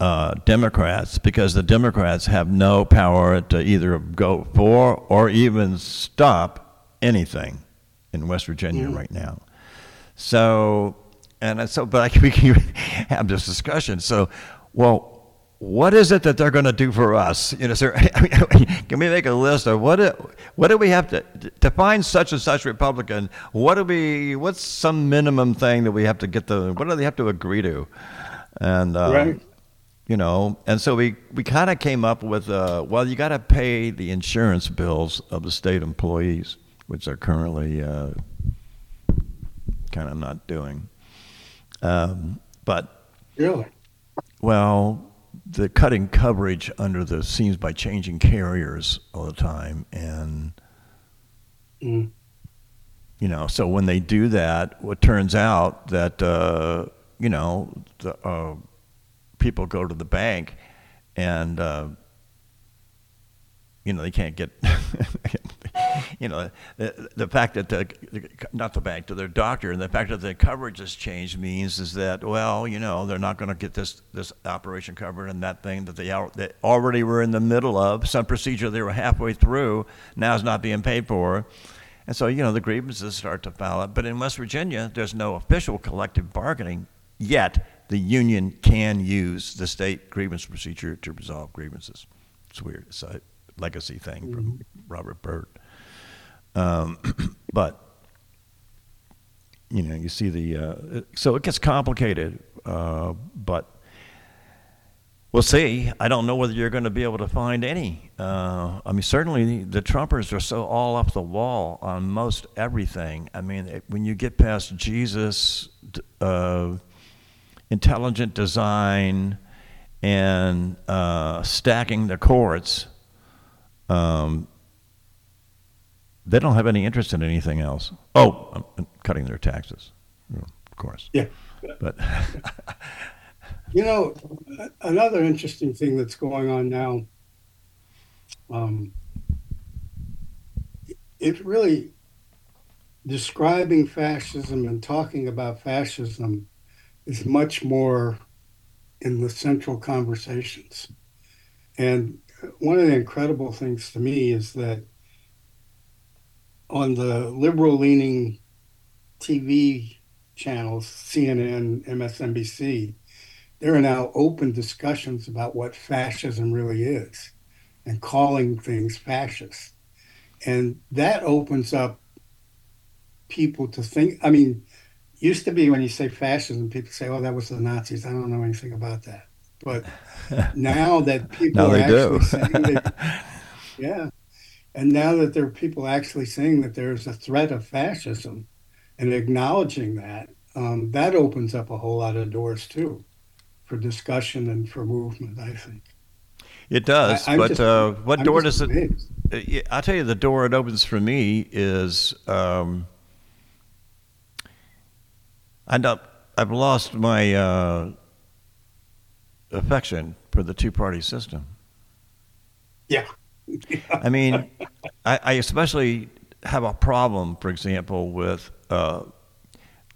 uh, Democrats because the Democrats have no power to either go for or even stop anything in West Virginia Mhm. right now. So, and so, but I, we can have this discussion. So, well, what is it that they're going to do for us? You know, sir, I mean, can we make a list of what do, what do we have to to find such and such Republican? What do we? What's some minimum thing that we have to get the? What do they have to agree to? And um, Right. You know, and so we we kind of came up with uh, well, you got to pay the insurance bills of the state employees, which are currently uh, kind of not doing. Um, but Really? well, the cutting coverage under the seems by changing carriers all the time, and Mm. you know, so when they do that, what turns out that uh, you know the uh, people go to the bank and uh, you know they can't get you know the, the fact that the not the bank to their doctor and the fact that the coverage has changed means is that well you know they're not going to get this this operation covered and that thing that they, they already were in the middle of some procedure they were halfway through now is not being paid for. And so you know the grievances start to pile up. But in West Virginia there's no official collective bargaining yet the union can use the state grievance procedure to resolve grievances it's weird it's a legacy thing from Robert Byrd um, but you know, you see the uh, so it gets complicated, uh, but we'll see. I don't know whether you're going to be able to find any. Uh, I mean, certainly the Trumpers are so all up the wall on most everything. I mean, it- when you get past Jesus, uh, intelligent design, and uh, stacking the courts, um, they don't have any interest in anything else. Oh, and cutting their taxes, of course. Yeah. But You know, another interesting thing that's going on now, um, it really describing fascism and talking about fascism is much more in the central conversations. And one of the incredible things to me is that on the liberal leaning TV channels, CNN, MSNBC, there are now open discussions about what fascism really is and calling things fascist. And that opens up people to think. I mean, used to be when you say fascism, people say, oh, that was the Nazis. I don't know anything about that. But now that people now are actually do. saying that, yeah. And now that there are people actually saying that there's a threat of fascism and acknowledging that, um, that opens up a whole lot of doors too for discussion and for movement, I think. it does. I- but just- uh, what I'm door does it? amazed. Uh, yeah, I'll tell you, the door it opens for me is um, I don't, I've lost my uh, affection for the two party system. Yeah. I mean, I, I especially have a problem, for example, with uh,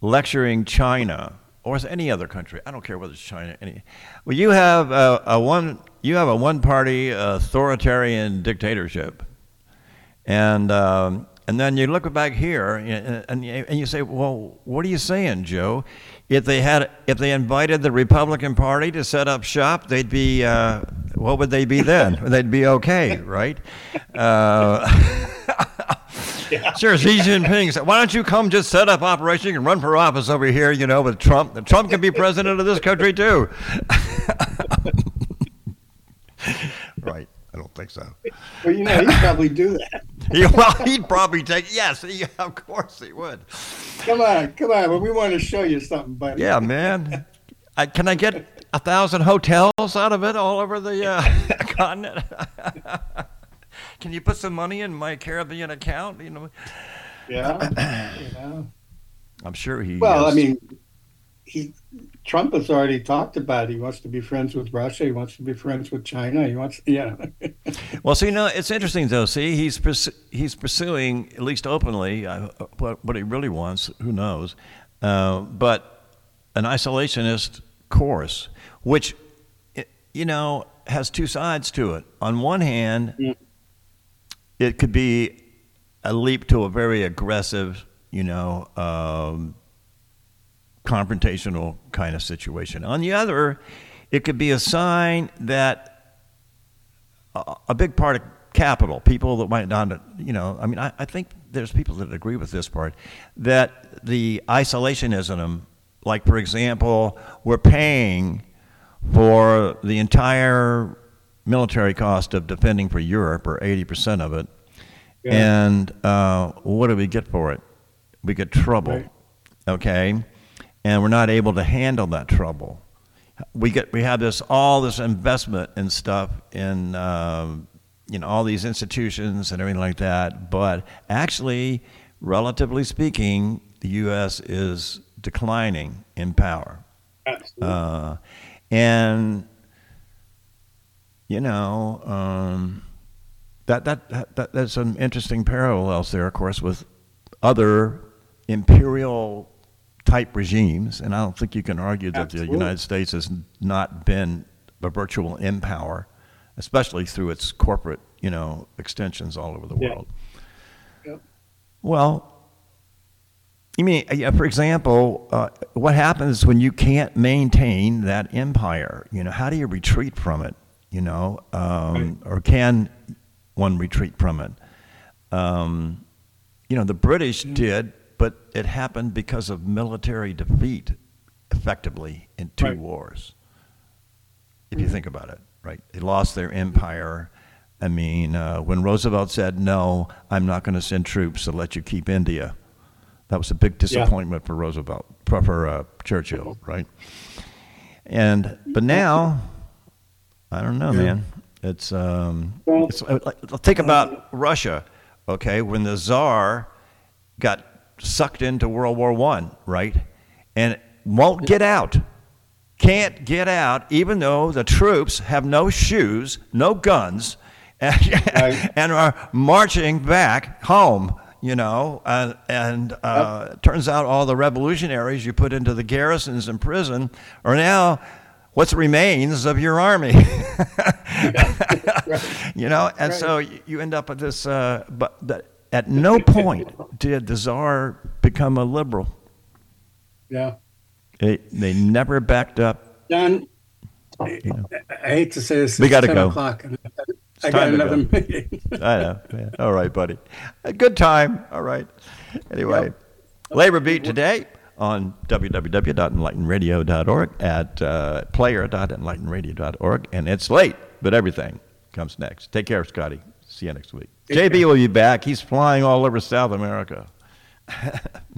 lecturing China or any other country. I don't care whether it's China. Any. Well, you have a, a one. You have a one-party authoritarian dictatorship, and um, and then you look back here and, and you- and you say, well, what are you saying, Joe? If they had, if they invited the Republican Party to set up shop, they'd be. Uh, what would they be then? they'd be okay, right? Uh, Sure, Xi Jinping said, "Why don't you come just set up operation? You can run for office over here, you know, with Trump. Trump can be president of this country too." right? I don't think so. Well, you know, he'd probably do that. He, well, he'd probably take yes. He, of course he would. Come on, come on. Well, we want to show you something, buddy. Yeah, man. I, can I get a thousand hotels out of it all over the uh, continent? can you put some money in my Caribbean account? You know, Yeah. yeah. I'm sure he. Well, I mean, he Trump has already talked about he wants to be friends with Russia. He wants to be friends with China. He wants, yeah. Well, see, no, it's interesting though. See, he's pursu- he's pursuing at least openly uh, what what he really wants. Who knows? Uh, but an isolationist course, which you know has two sides to it. On one hand, Yeah. it could be a leap to a very aggressive, you know, um, confrontational kind of situation. On the other, it could be a sign that a, a big part of capital, people that might not, you know, I mean, I, I think there's people that agree with this part, that the isolationism, like for example, we're paying for the entire military cost of defending for Europe, or 80% of it, Yeah. and uh, what do we get for it? We get trouble, Right. okay, and we're not able to handle that trouble. We get we have this all this investment and stuff in um, you know all these institutions and everything like that, but actually, relatively speaking, the U.S. is declining in power. Absolutely. Uh, and you know um, that, that that that that's some interesting parallels there, of course, with other imperial type regimes. And I don't think you can argue that Absolutely. the United States has not been a virtual empower, especially through its corporate you know extensions all over the Yeah. world. Yep. Well, you mean, uh, yeah, for example, uh, what happens when you can't maintain that empire? You know, how do you retreat from it? You know, um, or can one retreat from it? Um, you know, the British did but it happened because of military defeat, effectively in two Right. wars. If you think about it, right? They lost their empire. I mean, uh, when Roosevelt said, "No, I'm not going to send troops to let you keep India," that was a big disappointment for Roosevelt, for, for uh, Churchill, right? And but now, I don't know, Yeah. man. It's um, Well- it's uh, think about Russia, okay? When the Tsar got sucked into World War One, right, and won't get out, can't get out, even though the troops have no shoes, no guns, and, Right. and are marching back home. You know, uh, and uh, it turns out all the revolutionaries you put into the garrisons in prison are now what remains of your army. You know, and so you end up with this. Uh, but that, at no point did the czar become a liberal. Yeah. They, they never backed up. John, I, I hate to say this. We gotta 10 go. O'clock I got to another go. meeting. I know. Yeah. All right, buddy. A good time. All right. Anyway, Labor Beat today on www.enlightenradio.org at uh, player.enlightenradio.org. And it's late, but everything comes next. Take care, Scotty. See you next week. JB will be back. He's flying all over South America.